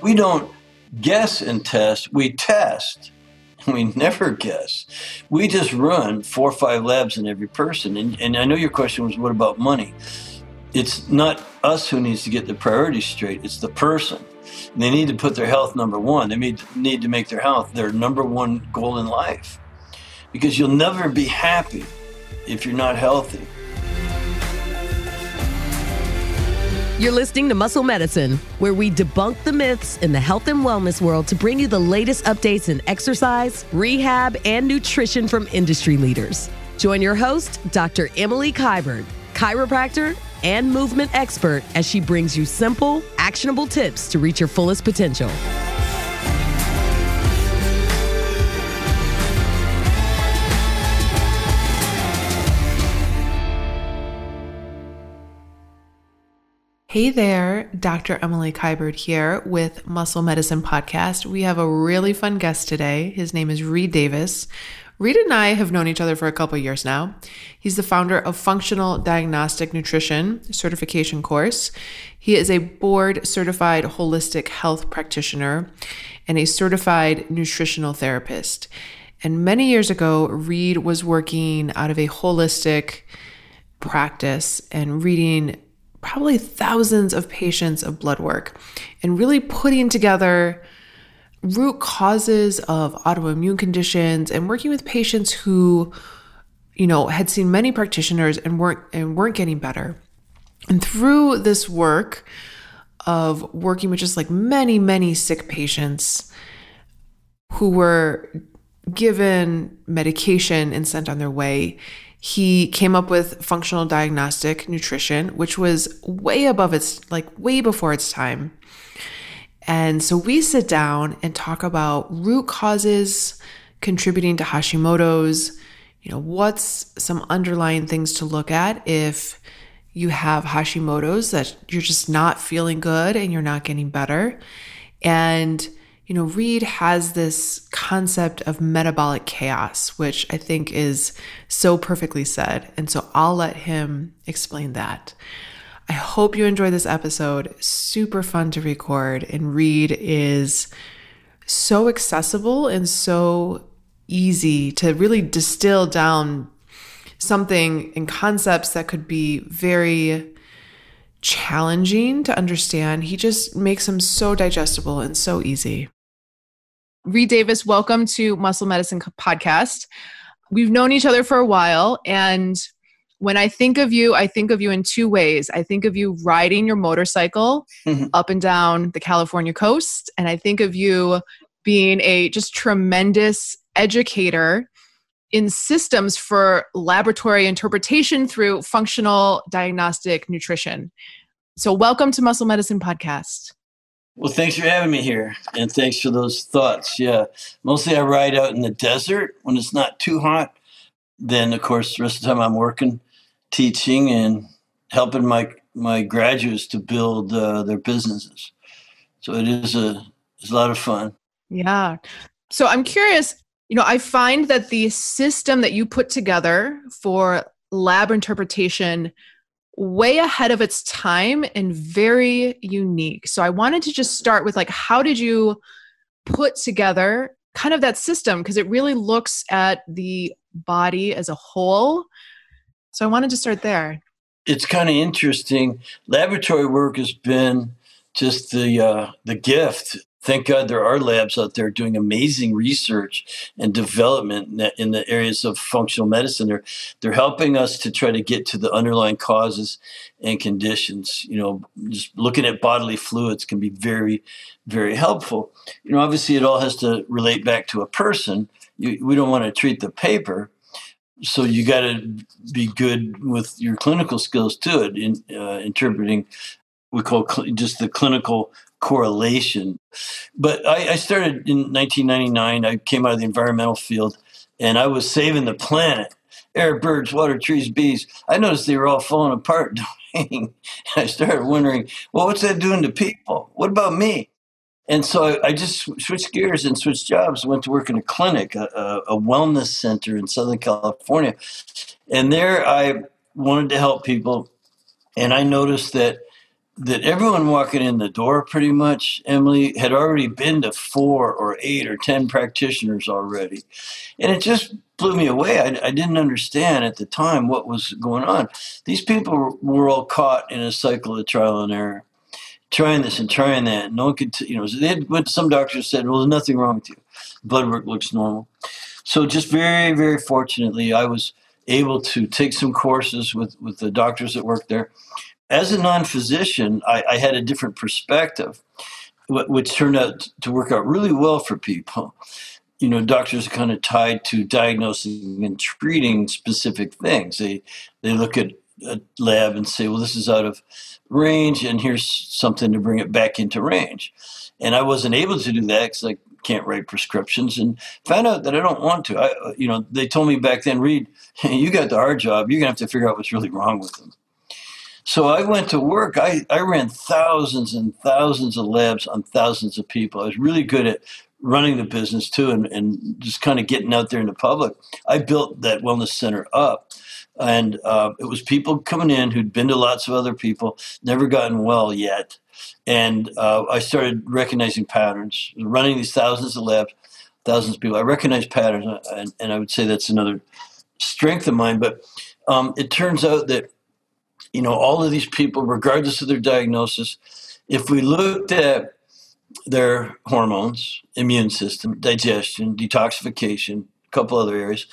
We don't guess and test, we test. We never guess. We just run four or five labs in every person. And, and I know your question was, what about money? It's not us who needs to get the priorities straight, it's the person. And they need to put their health number one. They need to make their health their number one goal in life. Because you'll never be happy if you're not healthy. You're listening to Muscle Medicine, where we debunk the myths in the health and wellness world to bring you the latest updates in exercise, rehab, and nutrition from industry leaders. Join your host, Dr. Emily Kiberd, chiropractor and movement expert, as she brings you simple, actionable tips to reach your fullest potential. Hey there, Dr. Emily Kiberd here with Muscle Medicine Podcast. We have a really fun guest today. His name is Reed Davis. Reed and I have known each other for a couple years now. He's the founder of Functional Diagnostic Nutrition certification course. He is a board certified holistic health practitioner and a certified nutritional therapist. And many years ago, Reed was working out of a holistic practice and reading probably thousands of patients of blood work. And really putting together root causes of autoimmune conditions and working with patients who you know had seen many practitioners and weren't and weren't getting better. And through this work of working with just like many many sick patients who were given medication and sent on their way he came up with functional diagnostic nutrition, which was way above its, like, way before its time. And so we sit down and talk about root causes contributing to Hashimoto's, you know, what's some underlying things to look at if you have Hashimoto's that you're just not feeling good and you're not getting better. And you know, Reed has this concept of metabolic chaos, which I think is so perfectly said. And so I'll let him explain that. I hope you enjoy this episode. Super fun to record. And Reed is so accessible and so easy to really distill down something in concepts that could be very challenging to understand. He just makes them so digestible and so easy. Reed Davis, welcome to Muscle Medicine Podcast. We've known each other for a while, and when I think of you, I think of you in two ways. I think of you riding your motorcycle mm-hmm. up and down the California coast, and I think of you being a just tremendous educator in systems for laboratory interpretation through functional diagnostic nutrition. So, welcome to Muscle Medicine Podcast. Well, thanks for having me here, and thanks for those thoughts. Yeah, mostly I ride out in the desert when it's not too hot. Then, of course, the rest of the time I'm working, teaching, and helping my my graduates to build uh, their businesses. So it is a it's a lot of fun. Yeah. So I'm curious. You know, I find that the system that you put together for lab interpretation way ahead of its time and very unique. So I wanted to just start with like how did you put together kind of that system because it really looks at the body as a whole. So I wanted to start there. It's kind of interesting. Laboratory work has been just the uh, the gift thank God there are labs out there doing amazing research and development in the areas of functional medicine. They're they're helping us to try to get to the underlying causes and conditions. You know, just looking at bodily fluids can be very, very helpful. You know, obviously it all has to relate back to a person. You, we don't want to treat the paper. So you got to be good with your clinical skills too, in uh, interpreting we call cl- just the clinical correlation. But I, I, started in 1999. I came out of the environmental field and I was saving the planet air, birds, water, trees, bees. I noticed they were all falling apart. I started wondering, well, what's that doing to people? What about me? And so I, just switched gears and switched jobs. went to work in a clinic, a, a wellness center in Southern California. And there I wanted to help people. And I noticed that that everyone walking in the door pretty much emily had already been to four or eight or ten practitioners already. And it just blew me away. I, I, didn't understand at the time what was going on. These people were all caught in a cycle of trial and error trying this and trying that. No one could t- you know they had went some doctors said well there's nothing wrong with you. Blood work looks normal. So just very very fortunately i was able to take some courses with with the doctors that worked there as a non-physician, I, I had a different perspective, which turned out to work out really well for people. You know, doctors are kind of tied to diagnosing and treating specific things. They they look at a lab and say, well, this is out of range, and here's something to bring it back into range. And I wasn't able to do that because I can't write prescriptions, and found out that I don't want to. I, you know, they told me back then, Reed, you got the hard job. You're gonna have to figure out what's really wrong with them. So I went to work. I, I ran thousands and thousands of labs on thousands of people. I was really good at running the business too and, and just kind of getting out there in the public. I built that wellness center up. And uh, it was people coming in who'd been to lots of other people, never gotten well yet. And uh, I started recognizing patterns, running these thousands of labs, thousands of people. I recognized patterns, and, and I would say that's another strength of mine. But um, it turns out that you know, all of these people, regardless of their diagnosis, if we looked at their hormones, immune system, digestion, detoxification, a couple other areas,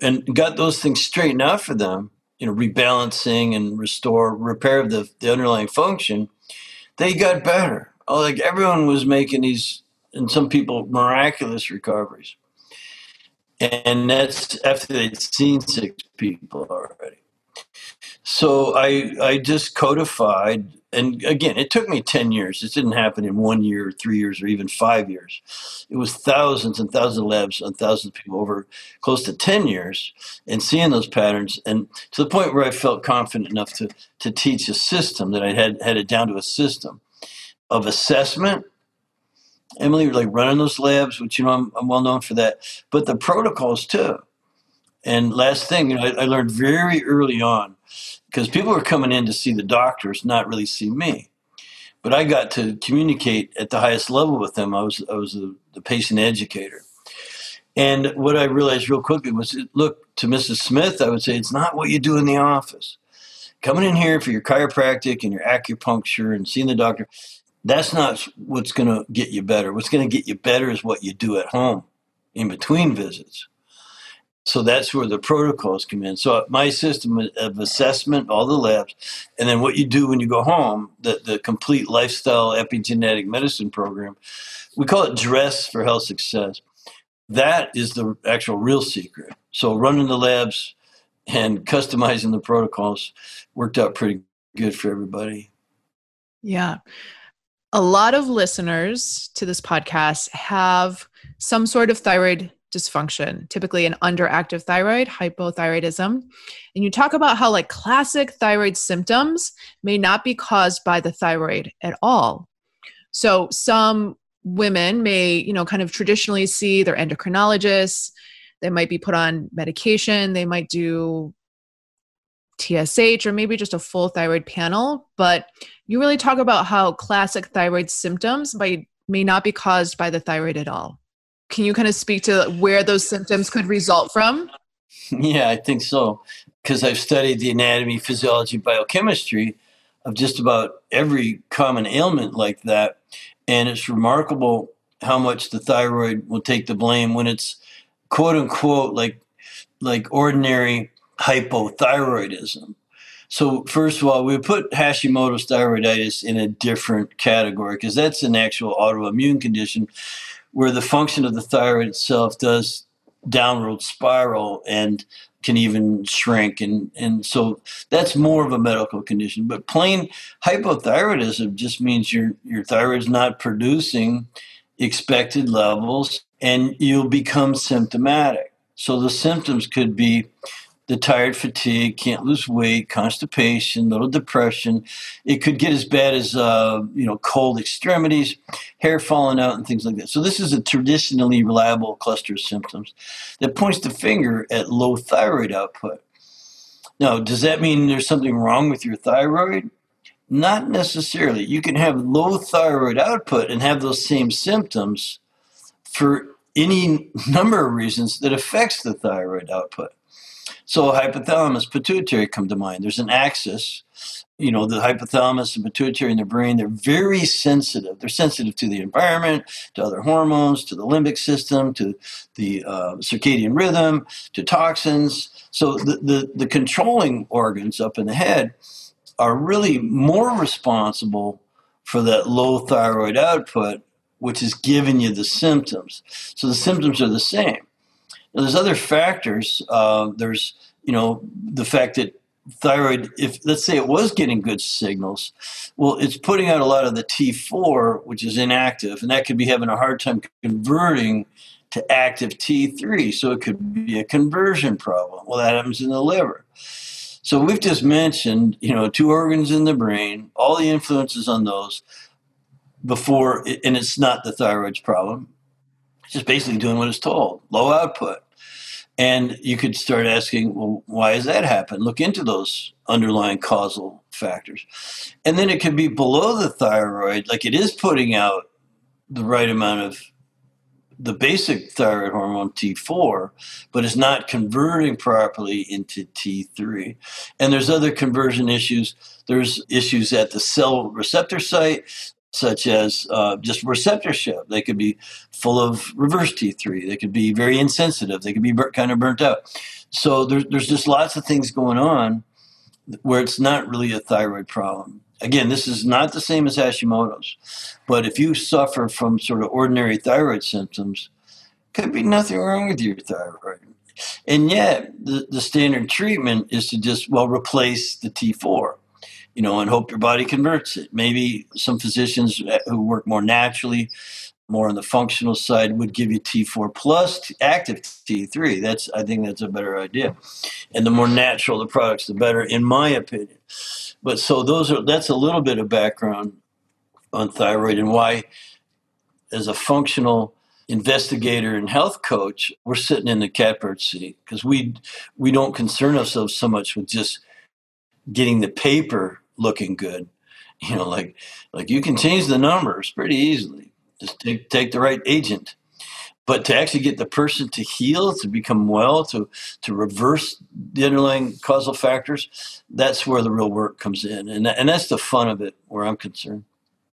and got those things straightened out for them, you know, rebalancing and restore, repair of the, the underlying function, they got better. Oh, like everyone was making these, and some people, miraculous recoveries. And that's after they'd seen six people already. So I I just codified, and again, it took me ten years. It didn't happen in one year, three years, or even five years. It was thousands and thousands of labs and thousands of people over close to ten years, and seeing those patterns, and to the point where I felt confident enough to to teach a system that I had had it down to a system of assessment. Emily, was like running those labs, which you know I'm, I'm well known for that, but the protocols too. And last thing, you know, I, I learned very early on because people were coming in to see the doctors, not really see me. But I got to communicate at the highest level with them. I was I was the, the patient educator. And what I realized real quickly was, look, to Mrs. Smith, I would say it's not what you do in the office. Coming in here for your chiropractic and your acupuncture and seeing the doctor, that's not what's going to get you better. What's going to get you better is what you do at home in between visits. So that's where the protocols come in. So my system of assessment, all the labs, and then what you do when you go home, the, the complete lifestyle epigenetic medicine program, we call it dress for health success. That is the actual real secret. So running the labs and customizing the protocols worked out pretty good for everybody. Yeah. A lot of listeners to this podcast have some sort of thyroid dysfunction, typically an underactive thyroid, hypothyroidism. And you talk about how, like, classic thyroid symptoms may not be caused by the thyroid at all. So, some women may, you know, kind of traditionally see their endocrinologists. They might be put on medication. They might do TSH or maybe just a full thyroid panel. But you really talk about how classic thyroid symptoms may, may not be caused by the thyroid at all. Can you kind of speak to where those symptoms could result from? Yeah, I think so. Because I've studied the anatomy, physiology, biochemistry of just about every common ailment like that. And it's remarkable how much the thyroid will take the blame when it's quote unquote like like ordinary hypothyroidism. So first of all, we put Hashimoto's thyroiditis in a different category because that's an actual autoimmune condition where the function of the thyroid itself does downward spiral and can even shrink. And and so that's more of a medical condition. But plain hypothyroidism just means your your thyroid's not producing expected levels and you'll become symptomatic. So the symptoms could be the tired fatigue, can't lose weight, constipation, little depression. It could get as bad as uh, you know cold extremities, hair falling out, and things like that. So this is a traditionally reliable cluster of symptoms that points the finger at low thyroid output. Now, does that mean there's something wrong with your thyroid? Not necessarily. You can have low thyroid output and have those same symptoms for any number of reasons that affects the thyroid output. So hypothalamus, pituitary come to mind. There's an axis you know, the hypothalamus and pituitary in the brain, they're very sensitive. They're sensitive to the environment, to other hormones, to the limbic system, to the uh, circadian rhythm, to toxins. So the, the, the controlling organs up in the head are really more responsible for that low thyroid output, which is giving you the symptoms. So the symptoms are the same. Now, there's other factors. Uh, there's, you know, the fact that thyroid, if let's say it was getting good signals, well, it's putting out a lot of the T4, which is inactive, and that could be having a hard time converting to active T3. So it could be a conversion problem. Well, that happens in the liver. So we've just mentioned, you know, two organs in the brain, all the influences on those before, and it's not the thyroid's problem. It's just basically doing what it's told, low output. And you could start asking, well, why does that happen? Look into those underlying causal factors. And then it could be below the thyroid, like it is putting out the right amount of the basic thyroid hormone T4, but is not converting properly into T3. And there's other conversion issues. There's issues at the cell receptor site such as uh, just receptorship. They could be full of reverse T3. They could be very insensitive. They could be kind of burnt out. So there's, there's just lots of things going on where it's not really a thyroid problem. Again, this is not the same as Hashimoto's, but if you suffer from sort of ordinary thyroid symptoms, could be nothing wrong with your thyroid. And yet, the, the standard treatment is to just, well, replace the T4 you know, and hope your body converts it. Maybe some physicians uh, who work more naturally, more on the functional side, would give you T4 plus active T3. That's I think that's a better idea. And the more natural the products, the better, in my opinion. But so those are that's a little bit of background on thyroid and why, as a functional investigator and health coach, we're sitting in the catbird seat because we we don't concern ourselves so much with just getting the paper looking good. You know, like like you can change the numbers pretty easily. Just take take the right agent. But to actually get the person to heal, to become well, to to reverse the underlying causal factors, that's where the real work comes in, and and that's the fun of it, where I'm concerned.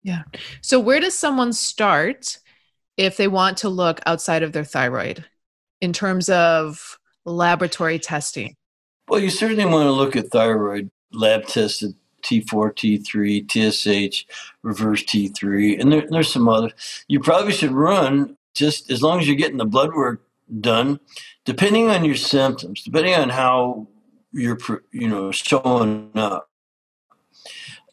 Yeah. So where does someone start if they want to look outside of their thyroid in terms of laboratory testing? Well, you certainly want to look at thyroid lab tested T4, T3, TSH, reverse T3, and there, there's some others. You probably should run just as long as you're getting the blood work done, depending on your symptoms, depending on how you're you know showing up.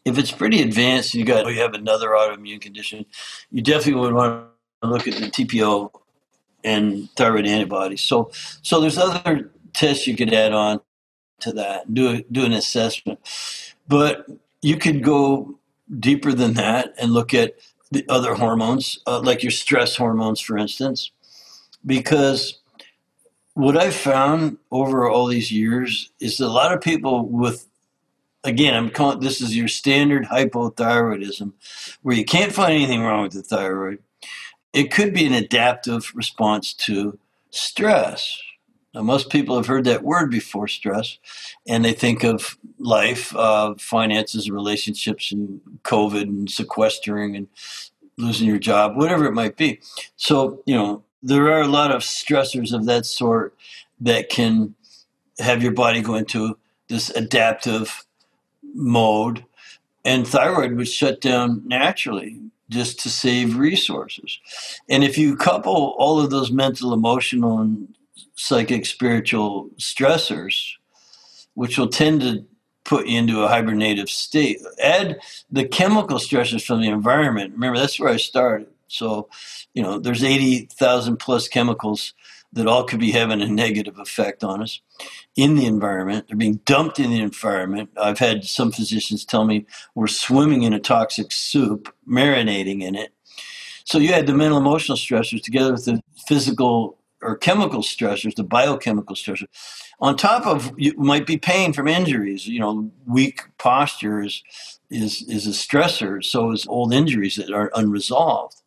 If it's pretty advanced, you got you have another autoimmune condition, you definitely would want to look at the TPO and thyroid antibodies. So so there's other tests you could add on to that, do do an assessment. But you could go deeper than that and look at the other hormones, uh, like your stress hormones, for instance, because what I've found over all these years is a lot of people with, again, I'm calling this is your standard hypothyroidism, where you can't find anything wrong with the thyroid. It could be an adaptive response to stress now, most people have heard that word before stress, and they think of life, uh, finances, relationships, and COVID and sequestering and losing your job, whatever it might be. So, you know, there are a lot of stressors of that sort that can have your body go into this adaptive mode, and thyroid would shut down naturally just to save resources. And if you couple all of those mental, emotional, and psychic spiritual stressors, which will tend to put you into a hibernative state. Add the chemical stressors from the environment. Remember, that's where I started. So, you know, there's 80,000 plus chemicals that all could be having a negative effect on us in the environment. They're being dumped in the environment. I've had some physicians tell me we're swimming in a toxic soup, marinating in it. So you add the mental emotional stressors together with the physical are chemical stressors, the biochemical stressors. On top of you might be pain from injuries. You know, weak posture is is is a stressor. So is old injuries that are unresolved.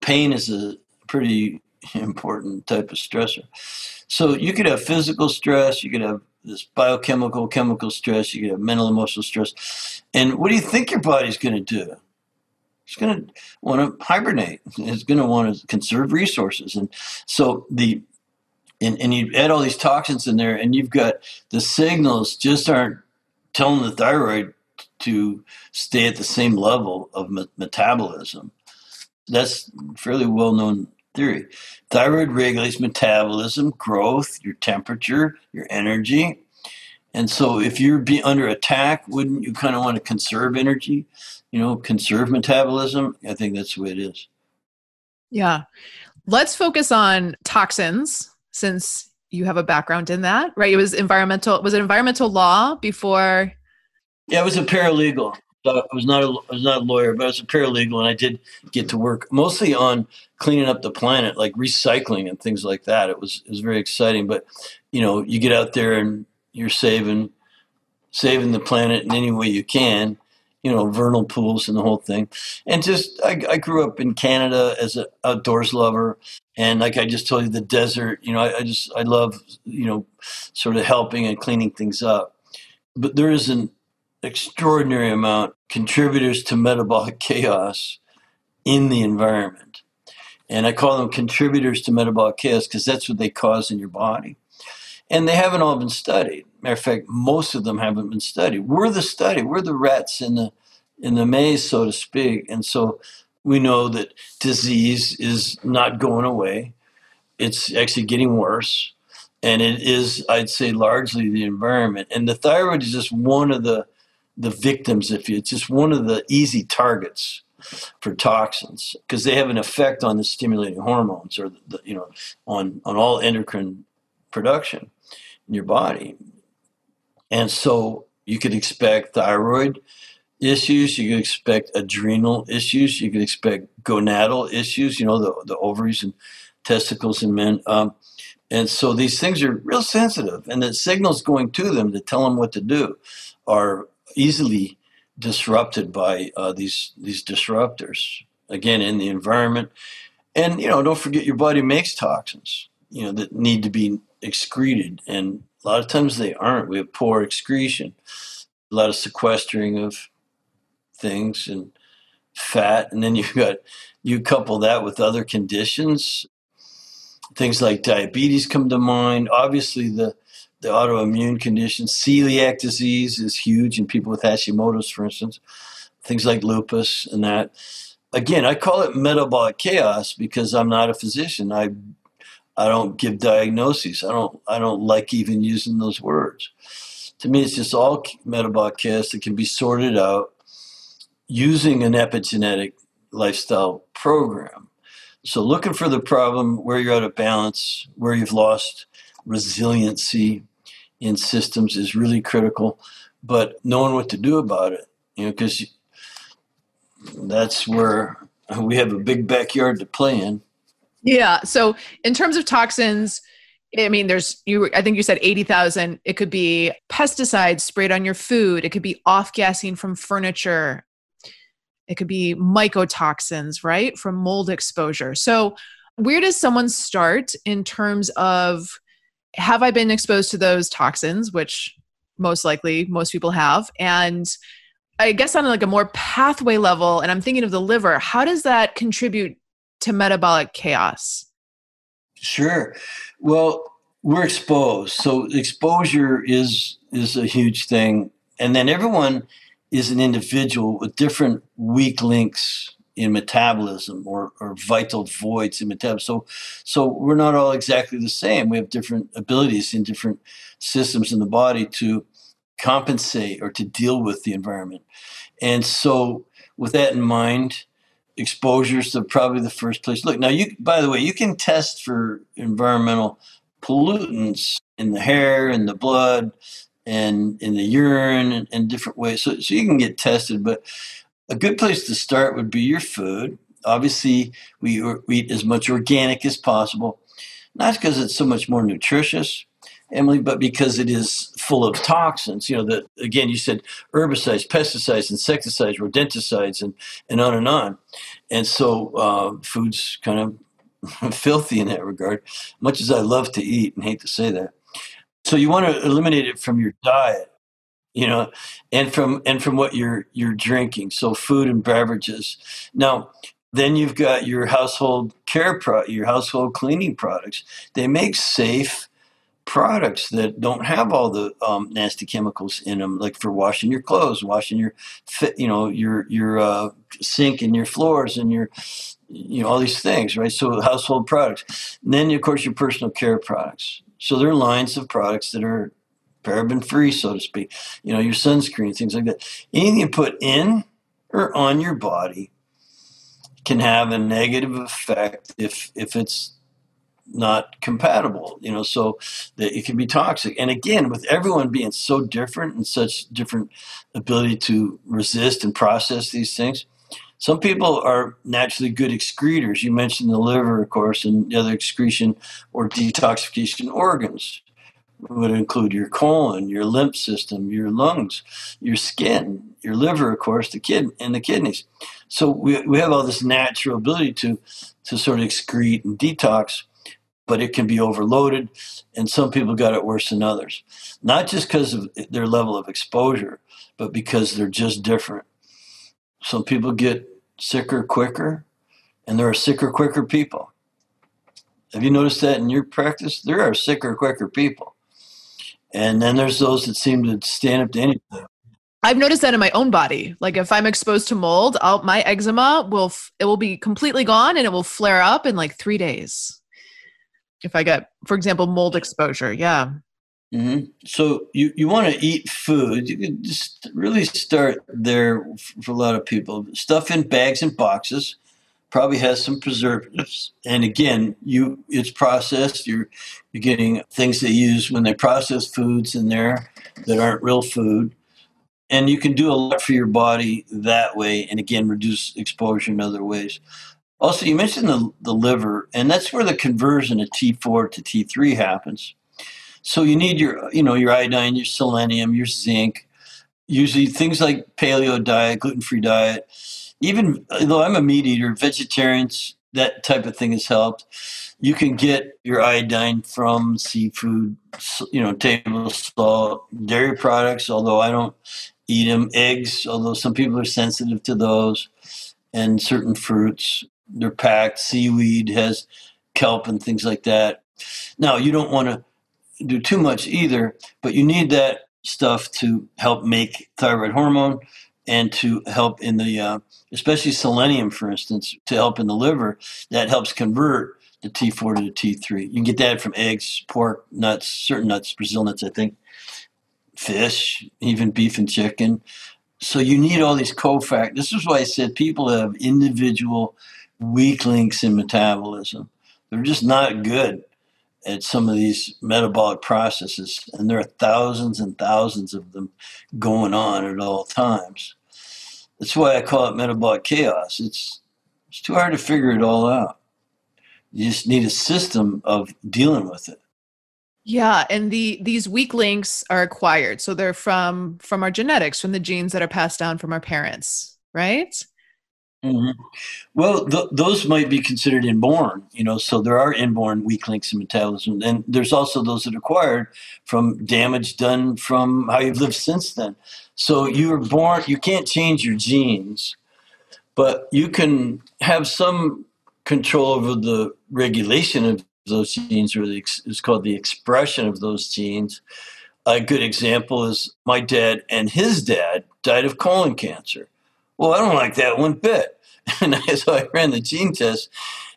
Pain is a pretty important type of stressor. So you could have physical stress, you could have this biochemical, chemical stress, you could have mental, emotional stress. And what do you think your body's going to do? It's going to want to hibernate. It's going to want to conserve resources. And so the and, and you add all these toxins in there, and you've got the signals just aren't telling the thyroid to stay at the same level of me- metabolism. That's fairly well known theory. Thyroid regulates metabolism, growth, your temperature, your energy. And so if you're be under attack, wouldn't you kind of want to conserve energy? You know, conserve metabolism? I think that's the way it is. Yeah. Let's focus on toxins since you have a background in that, right? It was environmental was it environmental law before Yeah, it was a paralegal. I was not a, I was not a lawyer, but I was a paralegal, and I did get to work mostly on cleaning up the planet, like recycling and things like that. It was it was very exciting. But you know, you get out there and you're saving saving the planet in any way you can. You know, vernal pools and the whole thing. And just I, I grew up in Canada as an outdoors lover, and like I just told you, the desert. You know, I, I just I love you know sort of helping and cleaning things up. But there is an extraordinary amount contributors to metabolic chaos in the environment. And I call them contributors to metabolic chaos because that's what they cause in your body. And they haven't all been studied. Matter of fact, most of them haven't been studied. We're the study. We're the rats in the in the maze, so to speak. And so we know that disease is not going away. It's actually getting worse. And it is, I'd say, largely the environment. And the thyroid is just one of the the victims, if you, it's just one of the easy targets for toxins because they have an effect on the stimulating hormones or the, you know on on all endocrine production your body. And so you could expect thyroid issues you could expect adrenal issues you could expect gonadal issues you know the, the ovaries and testicles in men. Um, and so these things are real sensitive and the signals going to them to tell them what to do are easily disrupted by uh, these these disruptors again in the environment. And you know don't forget your body makes toxins you know that need to be excreted and a lot of times they aren't we have poor excretion a lot of sequestering of things and fat and then you've got you couple that with other conditions things like diabetes come to mind obviously the the autoimmune conditions. Celiac disease is huge in people with Hashimoto's, for instance. Things like lupus and that. Again, I call it metabolic chaos because I'm not a physician. I I don't give diagnoses. I don't I don't like even using those words. To me, it's just all metabolic chaos that can be sorted out using an epigenetic lifestyle program. So, looking for the problem where you're out of balance, where you've lost resiliency, in systems is really critical, but knowing what to do about it, you know, because that's where we have a big backyard to play in. Yeah. So in terms of toxins, I mean, there's you. I think you said eighty thousand. It could be pesticides sprayed on your food. It could be off gassing from furniture. It could be mycotoxins, right, from mold exposure. So, where does someone start in terms of have I been exposed to those toxins, which most likely most people have? And I guess on like a more pathway level, and I'm thinking of the liver, how does that contribute to metabolic chaos? Sure. Well, we're exposed. So exposure is is a huge thing. And then everyone is an individual with different weak links in metabolism or, or vital voids in metabolism. So, so we're not all exactly the same. We have different abilities in different systems in the body to compensate or to deal with the environment. And so, with that in mind, exposures are probably the first place. Look, now you by the way, you can test for environmental pollutants in the hair, in the blood, and in the urine, and, and different ways. So, so you can get tested, but a good place to start would be your food. Obviously, we, we eat as much organic as possible. not because it's so much more nutritious, Emily, but because it is full of toxins. You know, that again, you said herbicides, pesticides, insecticides, rodenticides, and and on and on. And so, uh, food's kind of filthy in that regard. Much as I love to eat and hate to say that, so you want to eliminate it from your diet, you know, and from and from what you're you're drinking. So food and beverages. Now, then you've got your household care pro, your household cleaning products. They make safe products that don't have all the um, nasty chemicals in them, like for washing your clothes, washing your, you know, your your uh, sink and your floors and your, you know, all these things, right? So household products. And then of course your personal care products. So there are lines of products that are paraben free, so to speak. You know, your sunscreen, things like that. Anything you put in or on your body can have a negative effect if if it's not compatible you know so that it can be toxic. And again with everyone being so different and such different ability to resist and process these things some people are naturally good excretors you mentioned the liver of course and the other excretion or detoxification organs would include your colon your lymph system your lungs your skin your liver of course the kid and the kidneys. So we, we have all this natural ability to to sort of excrete and detox but it can be overloaded, and some people got it worse than others. Not just because of their level of exposure, but because they're just different. Some people get sicker quicker, and there are sicker, quicker people. Have you noticed that in your practice? There are sicker, quicker people. And then there's those that seem to stand up to anything. I've noticed that in my own body. Like if I'm exposed to mold, I'll, my eczema will it will be completely gone and it will flare up in like three days if I get, for example, mold exposure. Yeah. Mm-hmm. So you, you want to eat food. You can just really start there for a lot of people. Stuff in bags and boxes probably has some preservatives. And again, you it's processed. You're you're getting things they use when they process foods in there that aren't real food. And you can do a lot for your body that way and again reduce exposure in other ways. Also, you mentioned the, the liver, and that's where the conversion of T4 to T3 happens. So you need your, you know, your iodine, your selenium, your zinc. Usually things like paleo diet, gluten-free diet. Even though I'm a meat eater, vegetarians, that type of thing has helped. You can get your iodine from seafood, you know, table salt, dairy products, although I don't eat them, eggs, although some people are sensitive to those, and certain fruits they're packed. Seaweed has kelp and things like that. Now, you don't want to do too much either, but you need that stuff to help make thyroid hormone and to help in the, uh, especially selenium, for instance, to help in the liver. That helps convert the T4 to the T3. You can get that from eggs, pork, nuts, certain nuts, Brazil nuts, I think, fish, even beef and chicken. So you need all these cofactors. This is why I said people have individual weak links in metabolism. They're just not good at some of these metabolic processes, and there are thousands and thousands of them going on at all times. That's why I call it metabolic chaos. It's it's too hard to figure it all out. You just need a system of dealing with it. Yeah, and the these weak links are acquired, so they're from from our genetics, from the genes that are passed down from our parents, right? Mm-hmm. Well, th- those might be considered inborn, you know, so there are inborn weak links in metabolism. And there's also those that are acquired from damage done from how you've lived since then. So you were born, you can't change your genes, but you can have some control over the regulation of those genes, or the, it's called the expression of those genes. A good example is my dad and his dad died of colon cancer well, I don't like that one bit. And so I ran the gene test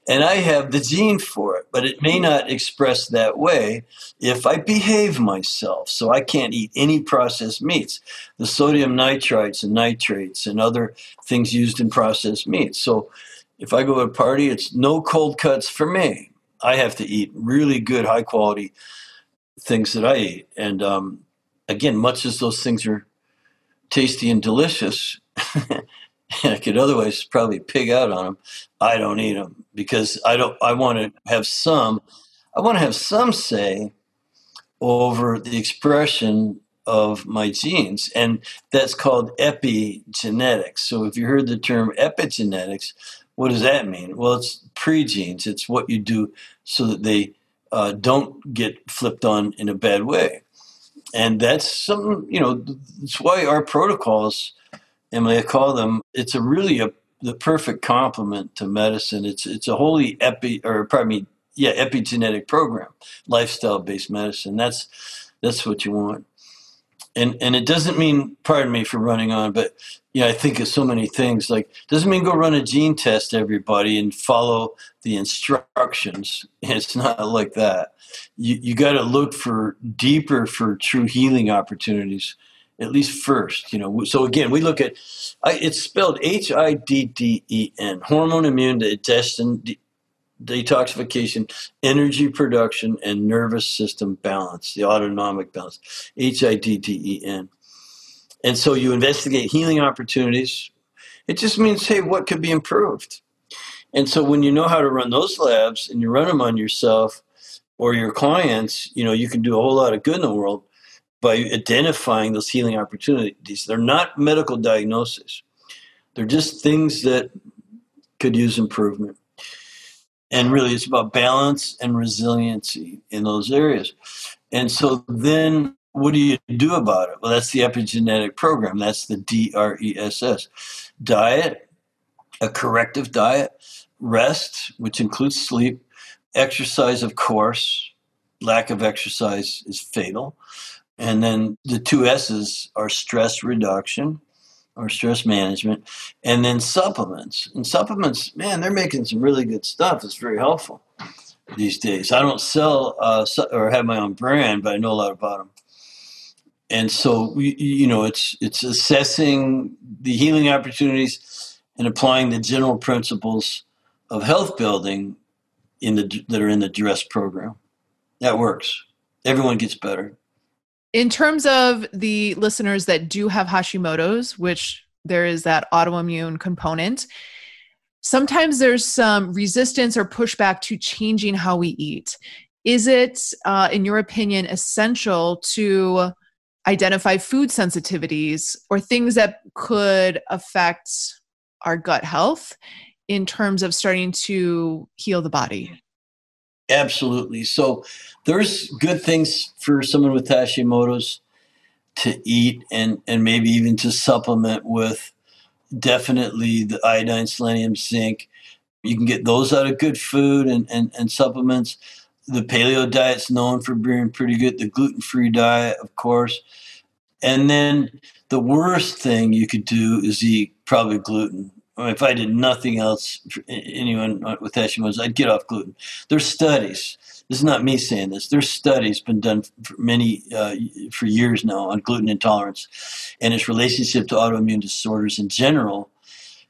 and I have the gene for it, but it may not express that way if I behave myself. So I can't eat any processed meats, the sodium nitrites and nitrates and other things used in processed meats. So if I go to a party, it's no cold cuts for me. I have to eat really good, high quality things that I eat. And um, again, much as those things are tasty and delicious, I could otherwise probably pig out on them. I don't eat them because I don't. I want to have some. I want to have some say over the expression of my genes. And that's called epigenetics. So if you heard the term epigenetics, what does that mean? Well, it's pre-genes. It's what you do so that they uh, don't get flipped on in a bad way. And that's something, you know, that's why our protocols, Emily, I call them, it's a really a, the perfect complement to medicine. It's it's a wholly epi, or pardon me, yeah, epigenetic program, lifestyle based medicine. That's that's what you want. And and it doesn't mean, pardon me for running on, but yeah, I think of so many things. Like doesn't mean go run a gene test, everybody, and follow the instructions. It's not like that. You you got to look for deeper for true healing opportunities at least first, you know. So again, we look at it's spelled H I D D E N, hormone immune digestion, detoxification, energy production, and nervous system balance, the autonomic balance, H I D D E N. And so you investigate healing opportunities. It just means, hey, what could be improved? And so when you know how to run those labs and you run them on yourself or your clients, you know, you can do a whole lot of good in the world by identifying those healing opportunities. They're not medical diagnoses. They're just things that could use improvement. And really, it's about balance and resiliency in those areas. And so then what do you do about it? Well, that's the epigenetic program. That's the DRESS. Diet, a corrective diet, rest, which includes sleep, exercise, of course. Lack of exercise is fatal. And then the two S's are stress reduction or stress management, and then supplements. And supplements, man, they're making some really good stuff. It's very helpful these days. I don't sell uh, or have my own brand, but I know a lot about them. And so, you know, it's it's assessing the healing opportunities and applying the general principles of health building in the that are in the DRESS program. That works. Everyone gets better. In terms of the listeners that do have Hashimoto's, which there is that autoimmune component, sometimes there's some resistance or pushback to changing how we eat. Is it, uh, in your opinion, essential to identify food sensitivities or things that could affect our gut health in terms of starting to heal the body? Absolutely. So there's good things for someone with Hashimoto's to eat and, and maybe even to supplement with definitely the iodine, selenium, zinc. You can get those out of good food and, and, and supplements. The paleo diet's known for being pretty good. The gluten free diet, of course. And then the worst thing you could do is eat probably gluten. If I did nothing else anyone with Hashimoto's, I'd get off gluten. There's studies. This is not me saying this. There's studies been done for many uh, for years now on gluten intolerance and its relationship to autoimmune disorders in general.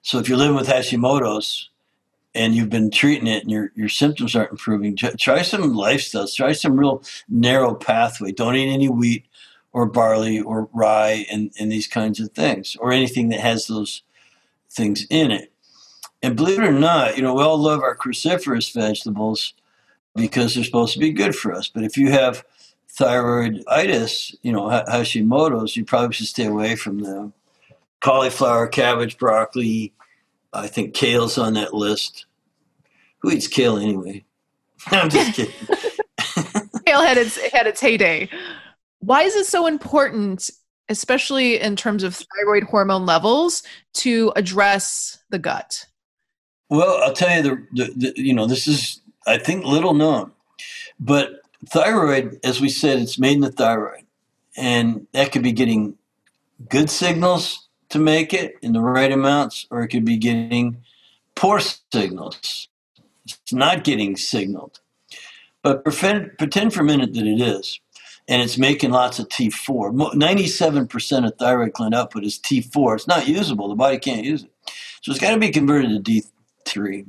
So if you're living with Hashimoto's and you've been treating it and your, your symptoms aren't improving, try some lifestyles. Try some real narrow pathway. Don't eat any wheat or barley or rye and, and these kinds of things or anything that has those things in it. And believe it or not, you know, we all love our cruciferous vegetables because they're supposed to be good for us. But if you have thyroiditis, you know, Hashimoto's, you probably should stay away from them. Cauliflower, cabbage, broccoli, I think kale's on that list. Who eats kale anyway? I'm just kidding. kale had its had its heyday. Why is it so important especially in terms of thyroid hormone levels, to address the gut? Well, I'll tell you the, the, the, you know this is I think little known, but thyroid, as we said, it's made in the thyroid, and that could be getting good signals to make it in the right amounts, or it could be getting poor signals. It's not getting signaled. But pretend, pretend for a minute that it is and it's making lots of T4. 97% of thyroid gland output is T4. It's not usable. The body can't use it. So it's got to be converted to T3.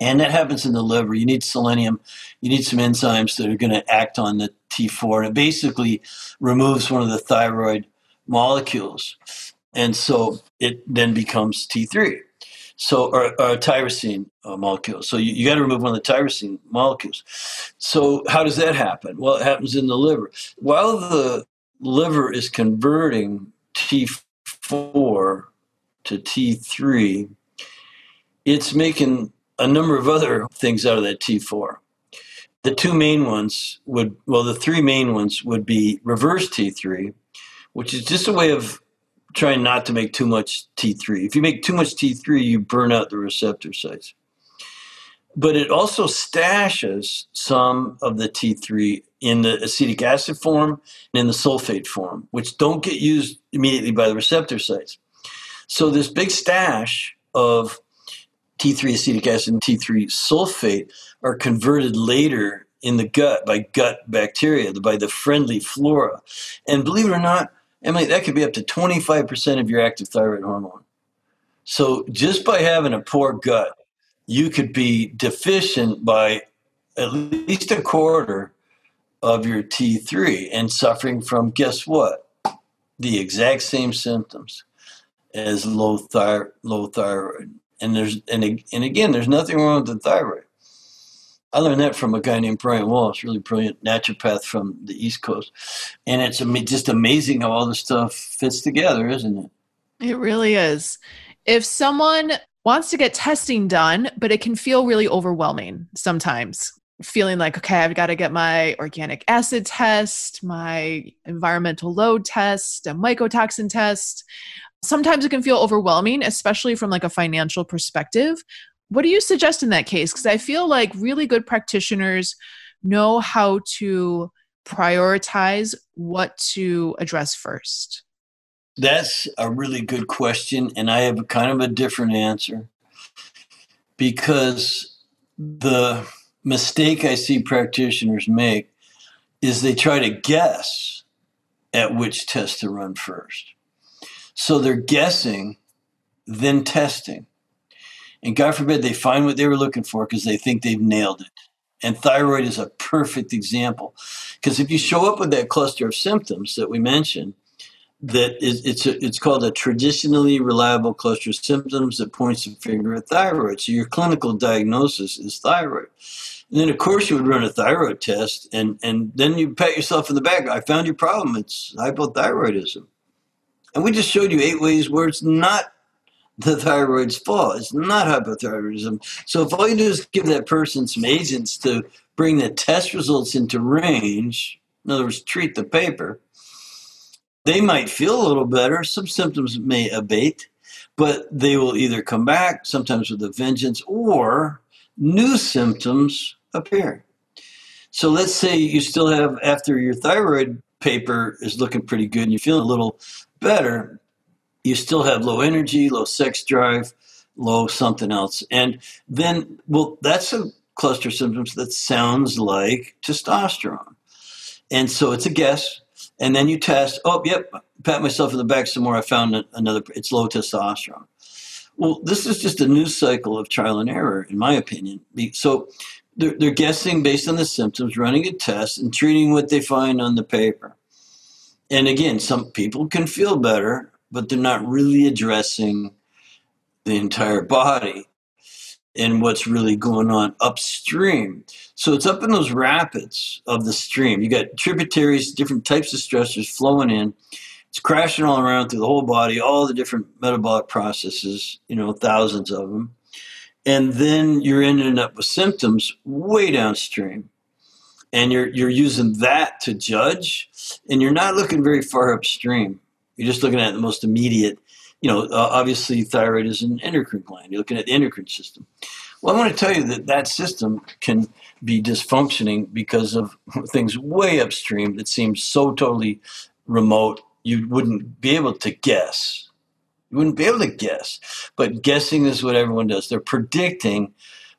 And that happens in the liver. You need selenium. You need some enzymes that are going to act on the T4. And it basically removes one of the thyroid molecules. And so it then becomes T3. So, or, or a tyrosine uh, molecule. So you, you got to remove one of the tyrosine molecules. So how does that happen? Well, it happens in the liver. While the liver is converting T4 to T3, it's making a number of other things out of that T4. The two main ones would, well, the three main ones would be reverse T3, which is just a way of trying not to make too much T3. If you make too much T3, you burn out the receptor sites. But it also stashes some of the T3 in the acetic acid form and in the sulfate form, which don't get used immediately by the receptor sites. So this big stash of T3 acetic acid and T3 sulfate are converted later in the gut by gut bacteria, by the friendly flora. And believe it or not, Emily, that could be up to 25% of your active thyroid hormone. So just by having a poor gut, you could be deficient by at least a quarter of your T3 and suffering from guess what? The exact same symptoms as low thyroid, low thyroid. And there's and and again, there's nothing wrong with the thyroid. I learned that from a guy named Bryan Walsh, really brilliant naturopath from the East Coast, and it's just amazing how all this stuff fits together, isn't it? It really is. If someone wants to get testing done, but it can feel really overwhelming sometimes feeling like, okay, I've got to get my organic acid test, my environmental load test, a mycotoxin test. Sometimes it can feel overwhelming, especially from like a financial perspective. What do you suggest in that case? Because I feel like really good practitioners know how to prioritize what to address first. That's a really good question. And I have kind of a different answer because the mistake I see practitioners make is they try to guess at which test to run first. So they're guessing, then testing. And God forbid they find what they were looking for because they think they've nailed it. And thyroid is a perfect example. Because if you show up with that cluster of symptoms that we mentioned, that is, it's a, it's called a traditionally reliable cluster of symptoms that points the finger at thyroid. So your clinical diagnosis is thyroid. And then of course you would run a thyroid test and, and then you pat yourself in the back. I found your problem. It's hypothyroidism. And we just showed you eight ways where it's not the thyroid's fault. It's not hypothyroidism. So if all you do is give that person some agents to bring the test results into range, in other words, treat the paper, they might feel a little better. Some symptoms may abate, but they will either come back, sometimes with a vengeance, or new symptoms appear. So let's say you still have, after your thyroid paper is looking pretty good and you're feeling a little better, you still have low energy, low sex drive, low something else. And then, well, that's a cluster of symptoms that sounds like testosterone. And so it's a guess. And then you test, oh, yep, pat myself in the back some more. I found another, it's low testosterone. Well, this is just a news cycle of trial and error, in my opinion. So they're, they're guessing based on the symptoms, running a test, and treating what they find on the paper. And again, some people can feel better but they're not really addressing the entire body and what's really going on upstream. So it's up in those rapids of the stream. You got tributaries, different types of stressors flowing in. It's crashing all around through the whole body, all the different metabolic processes, you know, thousands of them. And then you're ending up with symptoms way downstream. And you're you're using that to judge, and you're not looking very far upstream. You're just looking at the most immediate, you know, uh, obviously thyroid is an endocrine gland. You're looking at the endocrine system. Well, I want to tell you that that system can be dysfunctioning because of things way upstream that seem so totally remote you wouldn't be able to guess. You wouldn't be able to guess. But guessing is what everyone does. They're predicting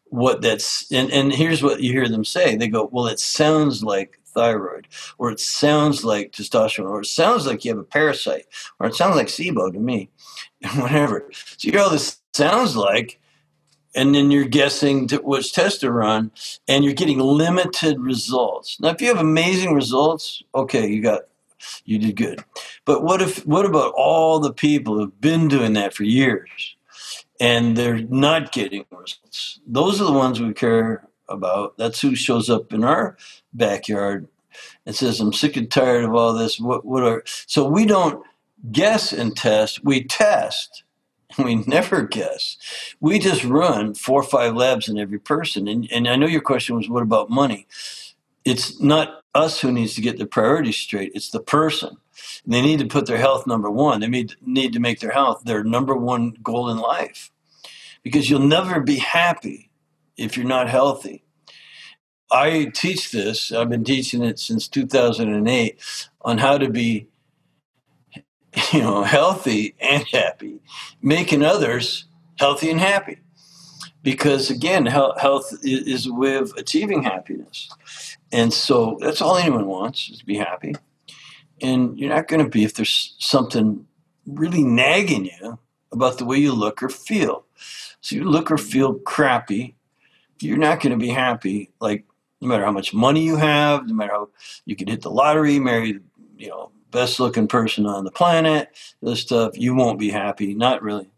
what that's and, and here's what you hear them say. They go, Well, it sounds like thyroid, or it sounds like testosterone, or it sounds like you have a parasite, or it sounds like SIBO to me, whatever. So you know this sounds like, and then you're guessing which test to run, and you're getting limited results. Now, if you have amazing results, okay, you got you did good. But what if what about all the people who've been doing that for years? And they're not getting results. Those are the ones we care about. That's who shows up in our backyard and says, "I'm sick and tired of all this." What what are so we don't guess and test. We test. We never guess. We just run four or five labs in every person. And, and I know your question was, what about money? It's not us who needs to get the priorities straight. It's the person. And they need to put their health number one. They need, need to make their health their number one goal in life. Because you'll never be happy if you're not healthy. I teach this, I've been teaching it since 2008 on how to be you know, healthy and happy, making others healthy and happy. Because again, health is a way of achieving happiness. And so that's all anyone wants is to be happy. And you're not going to be if there's something really nagging you about the way you look or feel. So you look or feel crappy, you're not going to be happy. Like no matter how much money you have, no matter how you can hit the lottery, marry, you know, best looking person on the planet, this stuff, you won't be happy. Not really.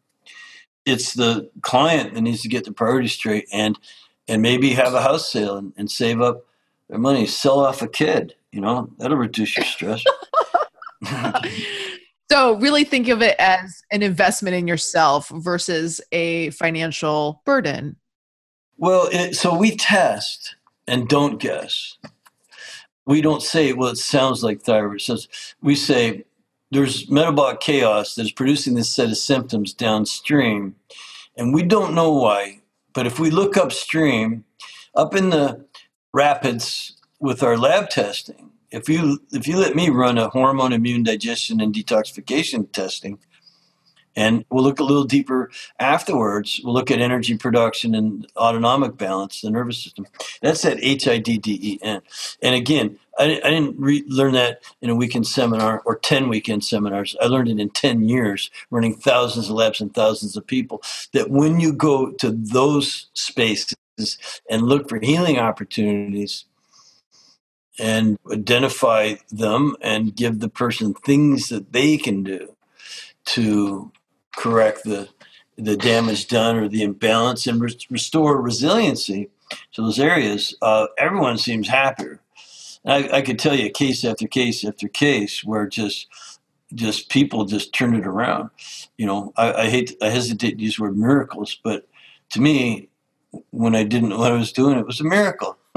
It's the client that needs to get the priorities straight and and maybe have a house sale and, and save up their money, sell off a kid, you know, that'll reduce your stress. so really think of it as an investment in yourself versus a financial burden. Well, it, so we test and don't guess we don't say, well, it sounds like thyroid. So we say there's metabolic chaos that is producing this set of symptoms downstream, and we don't know why. But if we look upstream, up in the rapids with our lab testing, if you if you let me run a hormone immune digestion and detoxification testing, and we'll look a little deeper afterwards. We'll look at energy production and autonomic balance, the nervous system. That's that H I D D E N. And again, I, I didn't re- learn that in a weekend seminar or 10 weekend seminars. I learned it in 10 years, running thousands of labs and thousands of people. That when you go to those spaces and look for healing opportunities, and identify them and give the person things that they can do to correct the the damage done or the imbalance and re- restore resiliency to those areas, uh, everyone seems happier. I, I, could tell you case after case after case where just just people just turn it around. You know, I, I hate I hesitate to use the word miracles, but to me, when I didn't know what I was doing, it was a miracle.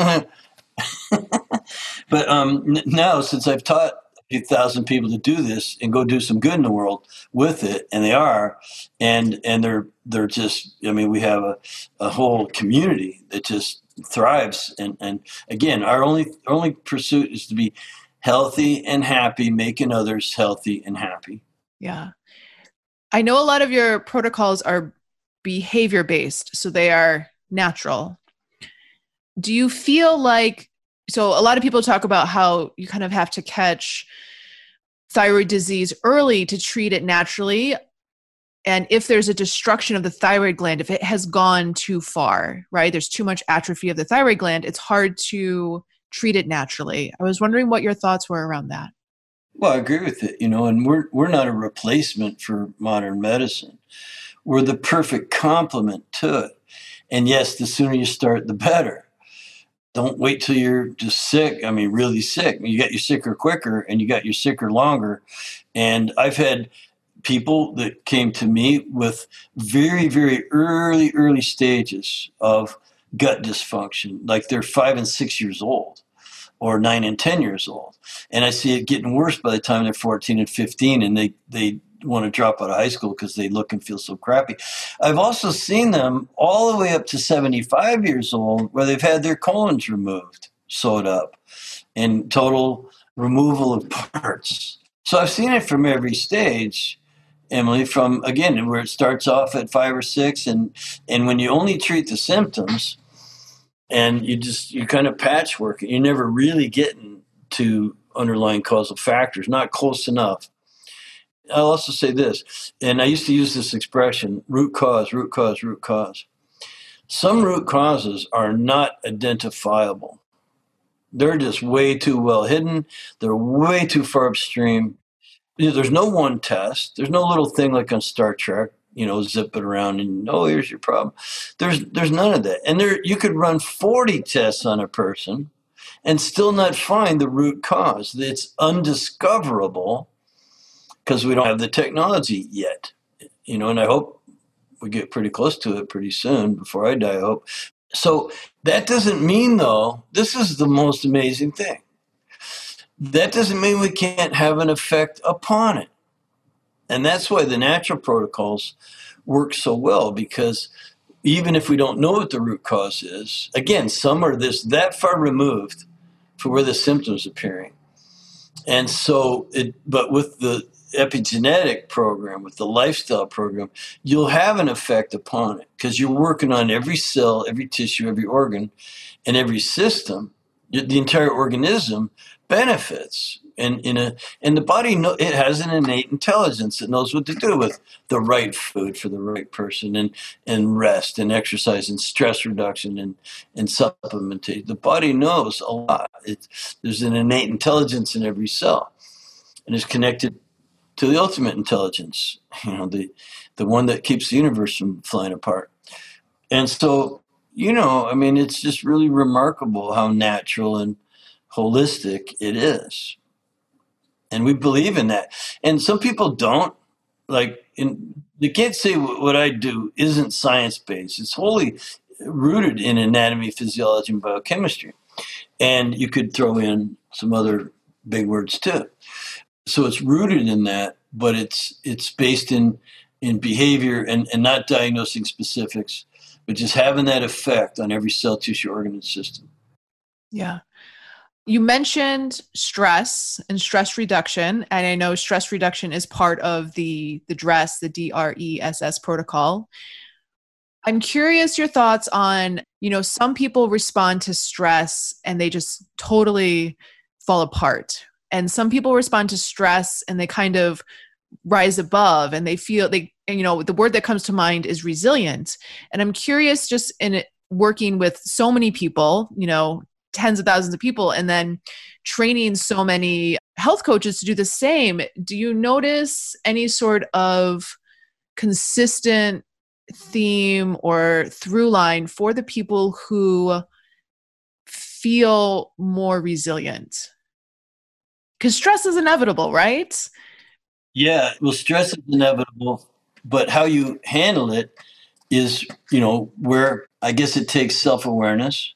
but um, now, since I've taught a thousand people to do this and go do some good in the world with it, and they are, and and they're they're just. I mean, we have a, a whole community that just thrives, and and again, our only our only pursuit is to be healthy and happy, making others healthy and happy. Yeah, I know a lot of your protocols are behavior based, so they are natural. Do you feel like so a lot of people talk about how you kind of have to catch thyroid disease early to treat it naturally. And if there's a destruction of the thyroid gland if it has gone too far right there's too much atrophy of the thyroid gland it's hard to treat it naturally. I was wondering what your thoughts were around that. Well i agree with it you know and we're we're not a replacement for modern medicine. We're the perfect complement to it. And yes the sooner you start the better don't wait till you're just sick. I mean, really sick. You get you sicker quicker and you got you sicker longer. And I've had people that came to me with very, very early, early stages of gut dysfunction, like they're five and six years old or nine and 10 years old. And I see it getting worse by the time they're 14 and 15 and they, they want to drop out of high school because they look and feel so crappy. I've also seen them all the way up to 75 years old where they've had their colons removed, sewed up, and total removal of parts. So I've seen it from every stage. Emily, from again where it starts off at five or six, and and when you only treat the symptoms, and you just you kind of patchwork, you're never really getting to underlying causal factors, not close enough. I'll also say this, and I used to use this expression root cause, root cause, root cause. Some root causes are not identifiable. They're just way too well hidden, they're way too far upstream. There's no one test, there's no little thing like on Star Trek. you know, zip it around and oh, here's your problem. There's there's none of that. And there you could run 40 tests on a person and still not find the root cause. It's undiscoverable because we don't have the technology yet. You know, and I hope we get pretty close to it pretty soon before I die, I hope. So that doesn't mean though, this is the most amazing thing. That doesn't mean we can't have an effect upon it. And that's why the natural protocols work so well because even if we don't know what the root cause is, again, some are this that far removed for where the symptoms appearing. And so it but with the epigenetic program, with the lifestyle program, you'll have an effect upon it because you're working on every cell, every tissue, every organ, and every system. The entire organism benefits and in a uh, and the body it has an innate intelligence that knows what to do with the right food for the right person and and rest and exercise and stress reduction and and supplementation the body knows a lot it, there's an innate intelligence in every cell and is connected to the ultimate intelligence you know the the one that keeps the universe from flying apart and so you know i mean it's just really remarkable how natural and holistic it is and we believe in that. And some people don't. Like, in, you can't say what I do isn't science based. It's wholly rooted in anatomy, physiology, and biochemistry. And you could throw in some other big words too. So it's rooted in that, but it's it's based in in behavior and, and not diagnosing specifics, but just having that effect on every cell, tissue, organ, and system. Yeah. You mentioned stress and stress reduction and i know stress reduction is part of the the dress the dress protocol. I'm curious your thoughts on you know some people respond to stress and they just totally fall apart and some people respond to stress and they kind of rise above and they feel they you know the word that comes to mind is resilient. And i'm curious just in working with so many people you know tens of thousands of people and then training so many health coaches to do the same. Do you notice any sort of consistent theme or through line for the people who feel more resilient because stress is inevitable right yeah well stress is inevitable but how you handle it is you know where i guess it takes self-awareness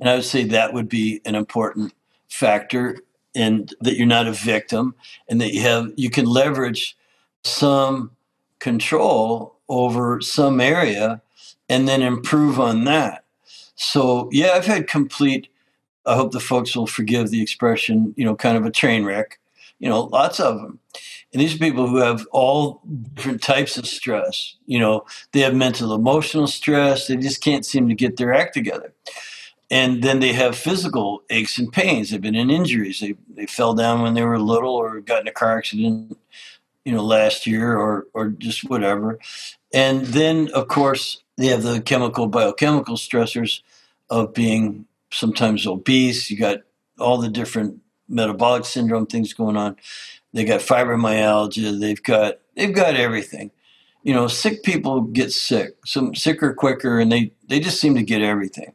and I would say that would be an important factor and that you're not a victim and that you have you can leverage some control over some area and then improve on that. So yeah, I've had complete I hope the folks will forgive the expression, you know, kind of a train wreck. You know, lots of them. And these are people who have all different types of stress. You know, they have mental, emotional stress. They just can't seem to get their act together and then they have physical aches and pains. They've been in injuries. They they fell down when they were little, or got in a car accident, you know, last year, or or just whatever. And then, of course, they have the chemical biochemical stressors of being sometimes obese. You got all the different metabolic syndrome things going on. They got fibromyalgia. They've got they've got everything. You know, sick people get sick. Some sicker quicker, and they they just seem to get everything.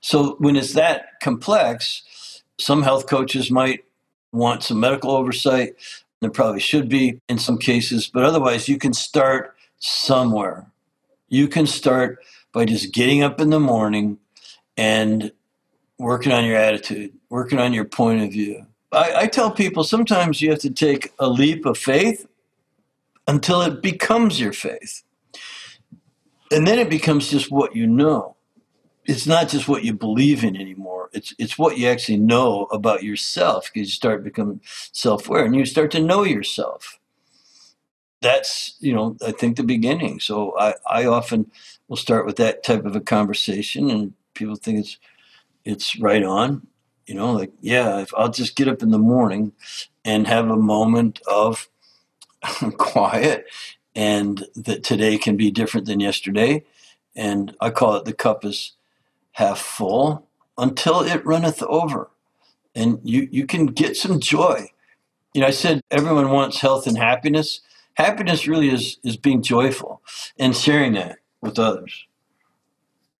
So when it's that complex, some health coaches might want some medical oversight. There probably should be in some cases, but otherwise, you can start somewhere. You can start by just getting up in the morning and working on your attitude, working on your point of view. I, I tell people sometimes you have to take a leap of faith until it becomes your faith. And then it becomes just what you know it's not just what you believe in anymore. It's it's what you actually know about yourself because you start becoming self-aware and you start to know yourself. That's you know I think the beginning. So I I often will start with that type of a conversation and people think it's it's right on. You know, like yeah, if I'll just get up in the morning and have a moment of quiet and that today can be different than yesterday and I call it the cup is half full until it runneth over. And you, you can get some joy. You know, I said everyone wants health and happiness. happiness really is is being joyful and sharing that with others.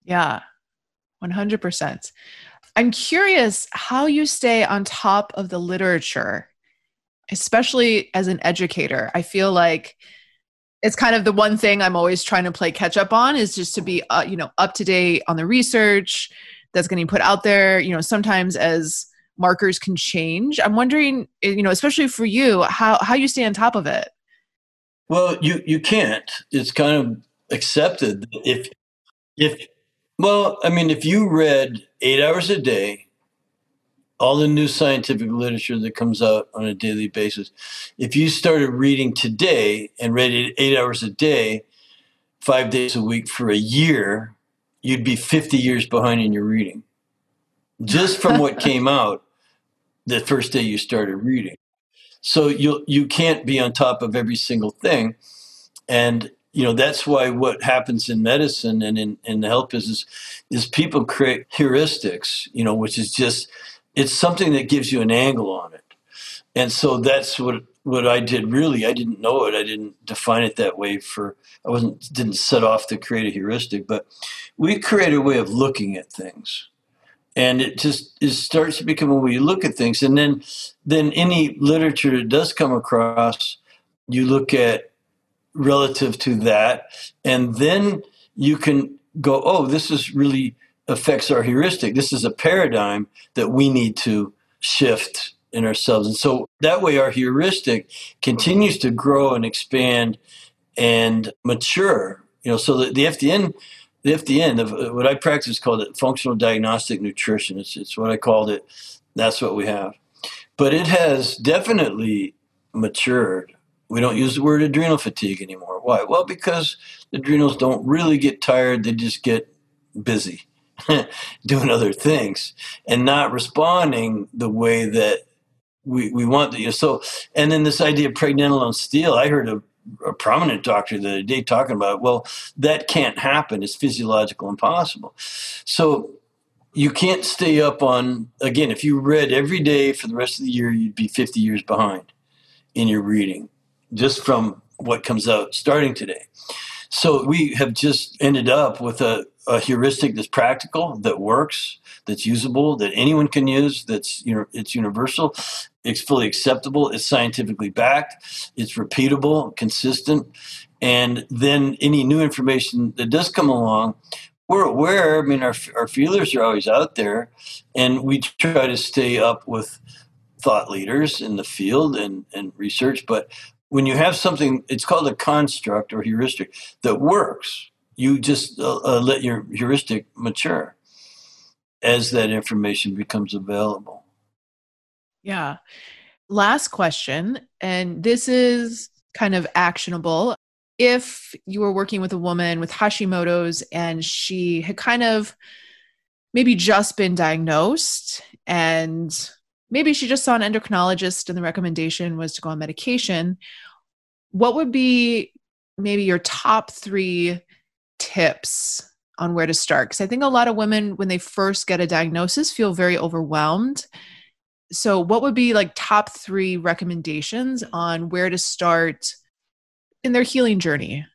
Yeah, 100%. I'm curious how you stay on top of the literature, especially as an educator. I feel like it's kind of the one thing I'm always trying to play catch up on is just to be, uh, you know, up to date on the research that's getting put out there. You know, sometimes as markers can change. I'm wondering, eh, you know, especially for you, how how you stay on top of it. Well, you you can't. It's kind of accepted if if well, I mean, if you read eight hours a day, all the new scientific literature that comes out on a daily basis, if you started reading today and read it eight hours a day, five days a week for a year, you'd be 50 years behind in your reading. Just from what came out the first day you started reading. So you you can't be on top of every single thing. And you know that's why what happens in medicine and in, in the health business is people create heuristics you know which is just it's something that gives you an angle on it. And so that's what what i did really. I didn't know it. I didn't define it that way for i wasn't didn't set off to create a heuristic but we create a way of looking at things. And it just it starts to become a way you look at things. And then then any literature that does come across you look at relative to that. And then you can go, oh, this is really affects our heuristic. This is a paradigm that we need to shift in ourselves. And so that way our heuristic continues to grow and expand and mature. You know, so the, the FDN the FDN, of what I practice called it functional diagnostic nutrition. It's, it's what I called it. That's what we have. But it has definitely matured we don't use the word adrenal fatigue anymore. Why? Well, because the adrenals don't really get tired, they just get busy doing other things and not responding the way that we, we want to. So, and then this idea of pregnenolone steal, I heard a, a prominent doctor the other day talking about, well, that can't happen. It's physiological impossible. So, you can't stay up on, again, if you read every day for the rest of the year, you'd be 50 years behind in your reading just from what comes out starting today. So we have just ended up with a, a heuristic that's practical, that works, that's usable, that anyone can use, that's you know it's universal, it's fully acceptable, it's scientifically backed, it's repeatable, consistent, and then any new information that does come along, we're aware. I mean, our our feelers are always out there, and we try to stay up with thought leaders in the field and, and research, but when you have something, it's called a construct or heuristic that works. You just uh, uh, let your heuristic mature as that information becomes available. Yeah. Last question, and this is kind of actionable. If you were working with a woman with Hashimoto's and she had kind of maybe just been diagnosed and maybe she just saw an endocrinologist and the recommendation was to go on medication. What would be maybe your top three tips on where to start? Because I think a lot of women, when they first get a diagnosis, feel very overwhelmed. So, what would be like top three recommendations on where to start in their healing journey?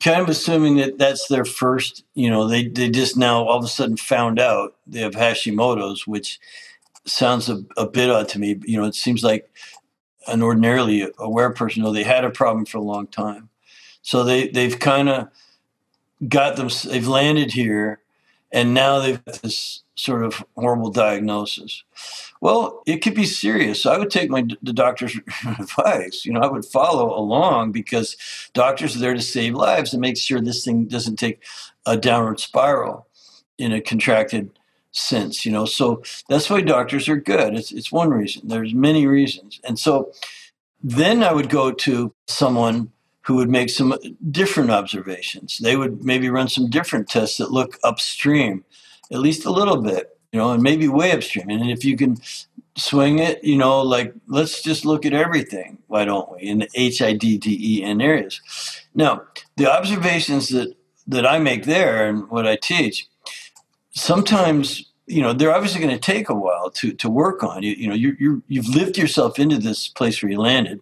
Kind of assuming that that's their first, you know, they, they just now all of a sudden found out they have Hashimoto's, which sounds a, a bit odd to me. You know, it seems like an ordinarily aware person, though they had a problem for a long time. So they, they've kind of got them, they've landed here, and now they've got this sort of horrible diagnosis. Well, it could be serious. So I would take my the doctor's advice. You know, I would follow along because doctors are there to save lives and make sure this thing doesn't take a downward spiral in a contracted sense, you know. So that's why doctors are good. It's it's one reason. There's many reasons. And so then I would go to someone who would make some uh, different observations. They would maybe run some different tests that look upstream, at least a little bit, you know, and maybe way upstream. And if you can swing it, you know, like let's just look at everything, why don't we, in the HIDDEN areas. Now, the observations that, that I make there and what I teach sometimes you know they're obviously going to take a while to to work on you you know you you you've lived yourself into this place where you landed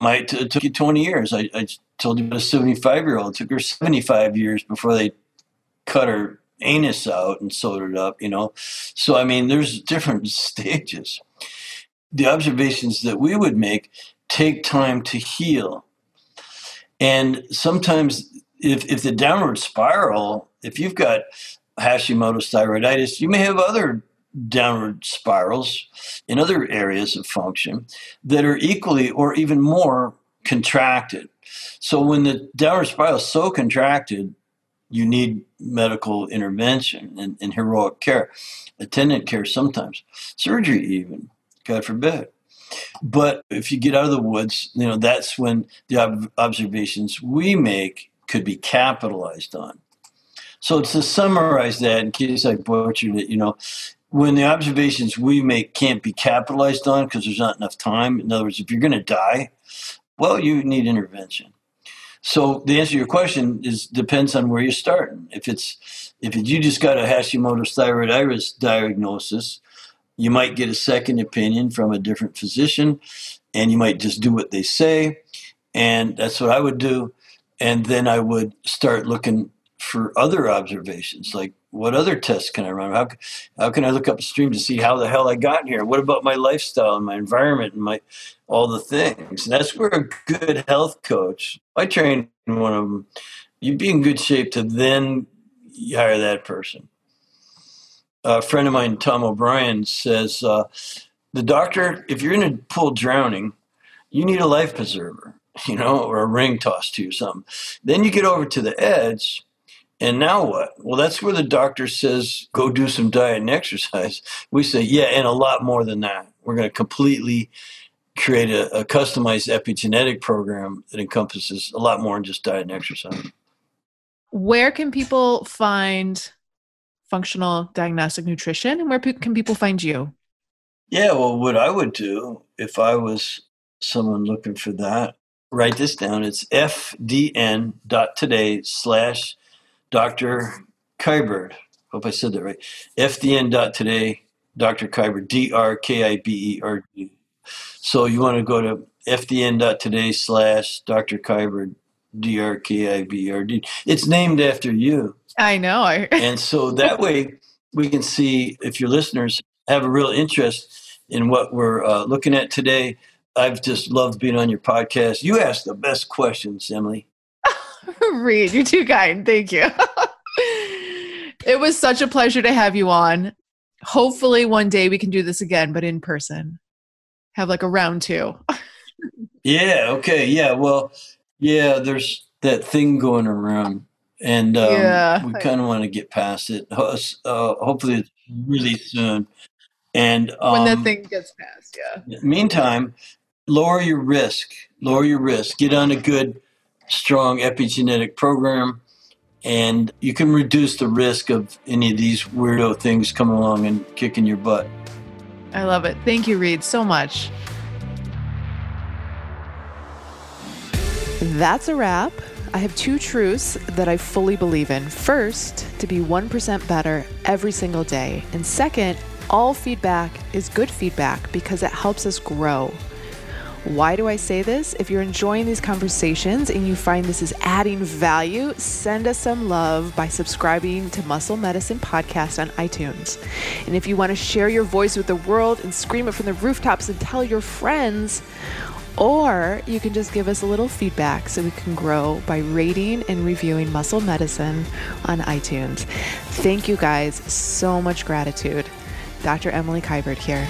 Might it took you 20 years. I, I told you about a 75 year old. It took her 75 years before they cut her anus out and sewed it up, you know. So, I mean, there's different stages. The observations that we would make take time to heal. And sometimes, if, if the downward spiral, if you've got Hashimoto's thyroiditis, you may have other downward spirals in other areas of function that are equally or even more contracted. So when the downward spiral is so contracted, you need medical intervention and, and heroic care, attendant care sometimes, surgery even, God forbid. But if you get out of the woods, you know, that's when the ob- observations we make could be capitalized on. So to summarize that, in case I butchered it, you know, when the observations we make can't be capitalized on because there's not enough time. In other words, if you're going to die, well, you need intervention. So the answer to your question is depends on where you're starting. If it's if you just got a Hashimoto's thyroid thyroiditis diagnosis, you might get a second opinion from a different physician, and you might just do what they say, and that's what I would do. And then I would start looking for other observations, like what other tests can I run? How, how can I look upstream to see how the hell I got here? What about my lifestyle and my environment and my all the things? And that's where a good health coach, I train one of them, you'd be in good shape to then hire that person. A friend of mine, Tom O'Brien, says uh, the doctor, if you're in a pool drowning, you need a life preserver, you know, or a ring tossed to you, something. Then you get over to the edge and now what? Well, that's where the doctor says, go do some diet and exercise. We say, yeah, and a lot more than that. We're going to completely create a, a, customized epigenetic program that encompasses a lot more than just diet and exercise. Where can people find functional diagnostic nutrition and where can people find you? Yeah, well, what I would do if I was someone looking for that, write this down. It's fdn.today slash Dr. Kiberd. Hope I said that right. FDN.today, Dr. Kiberd, D R K I B E R D. So you want to go to FDN.today slash Dr. Kiberd, D R K I B E R D. It's named after you. I know. and so that way we can see if your listeners have a real interest in what we're uh, looking at today. I've just loved being on your podcast. You ask the best questions, Emily. Reed, you're too kind. Thank you. it was such a pleasure to have you on. Hopefully, one day we can do this again, but in person. Have like a round two. yeah. Okay. Yeah. Well, yeah, there's that thing going around, and um, yeah. we kind of want to get past it. Uh, hopefully, it's really soon. And um, when that um, thing gets past, yeah. Meantime, lower your risk. Lower your risk. Get on a good strong epigenetic program, and you can reduce the risk of any of these weirdo things coming along and kicking your butt. I love it. Thank you, Reed, so much. That's a wrap. I have two truths that I fully believe in. First, to be 1% better every single day. And second, all feedback is good feedback because it helps us grow. Why do I say this? If you're enjoying these conversations and you find this is adding value, send us some love by subscribing to Muscle Medicine Podcast on iTunes. And if you want to share your voice with the world and scream it from the rooftops and tell your friends, or you can just give us a little feedback so we can grow by rating and reviewing Muscle Medicine on iTunes. Thank you guys. So much gratitude. Dr. Emily Kiberd here.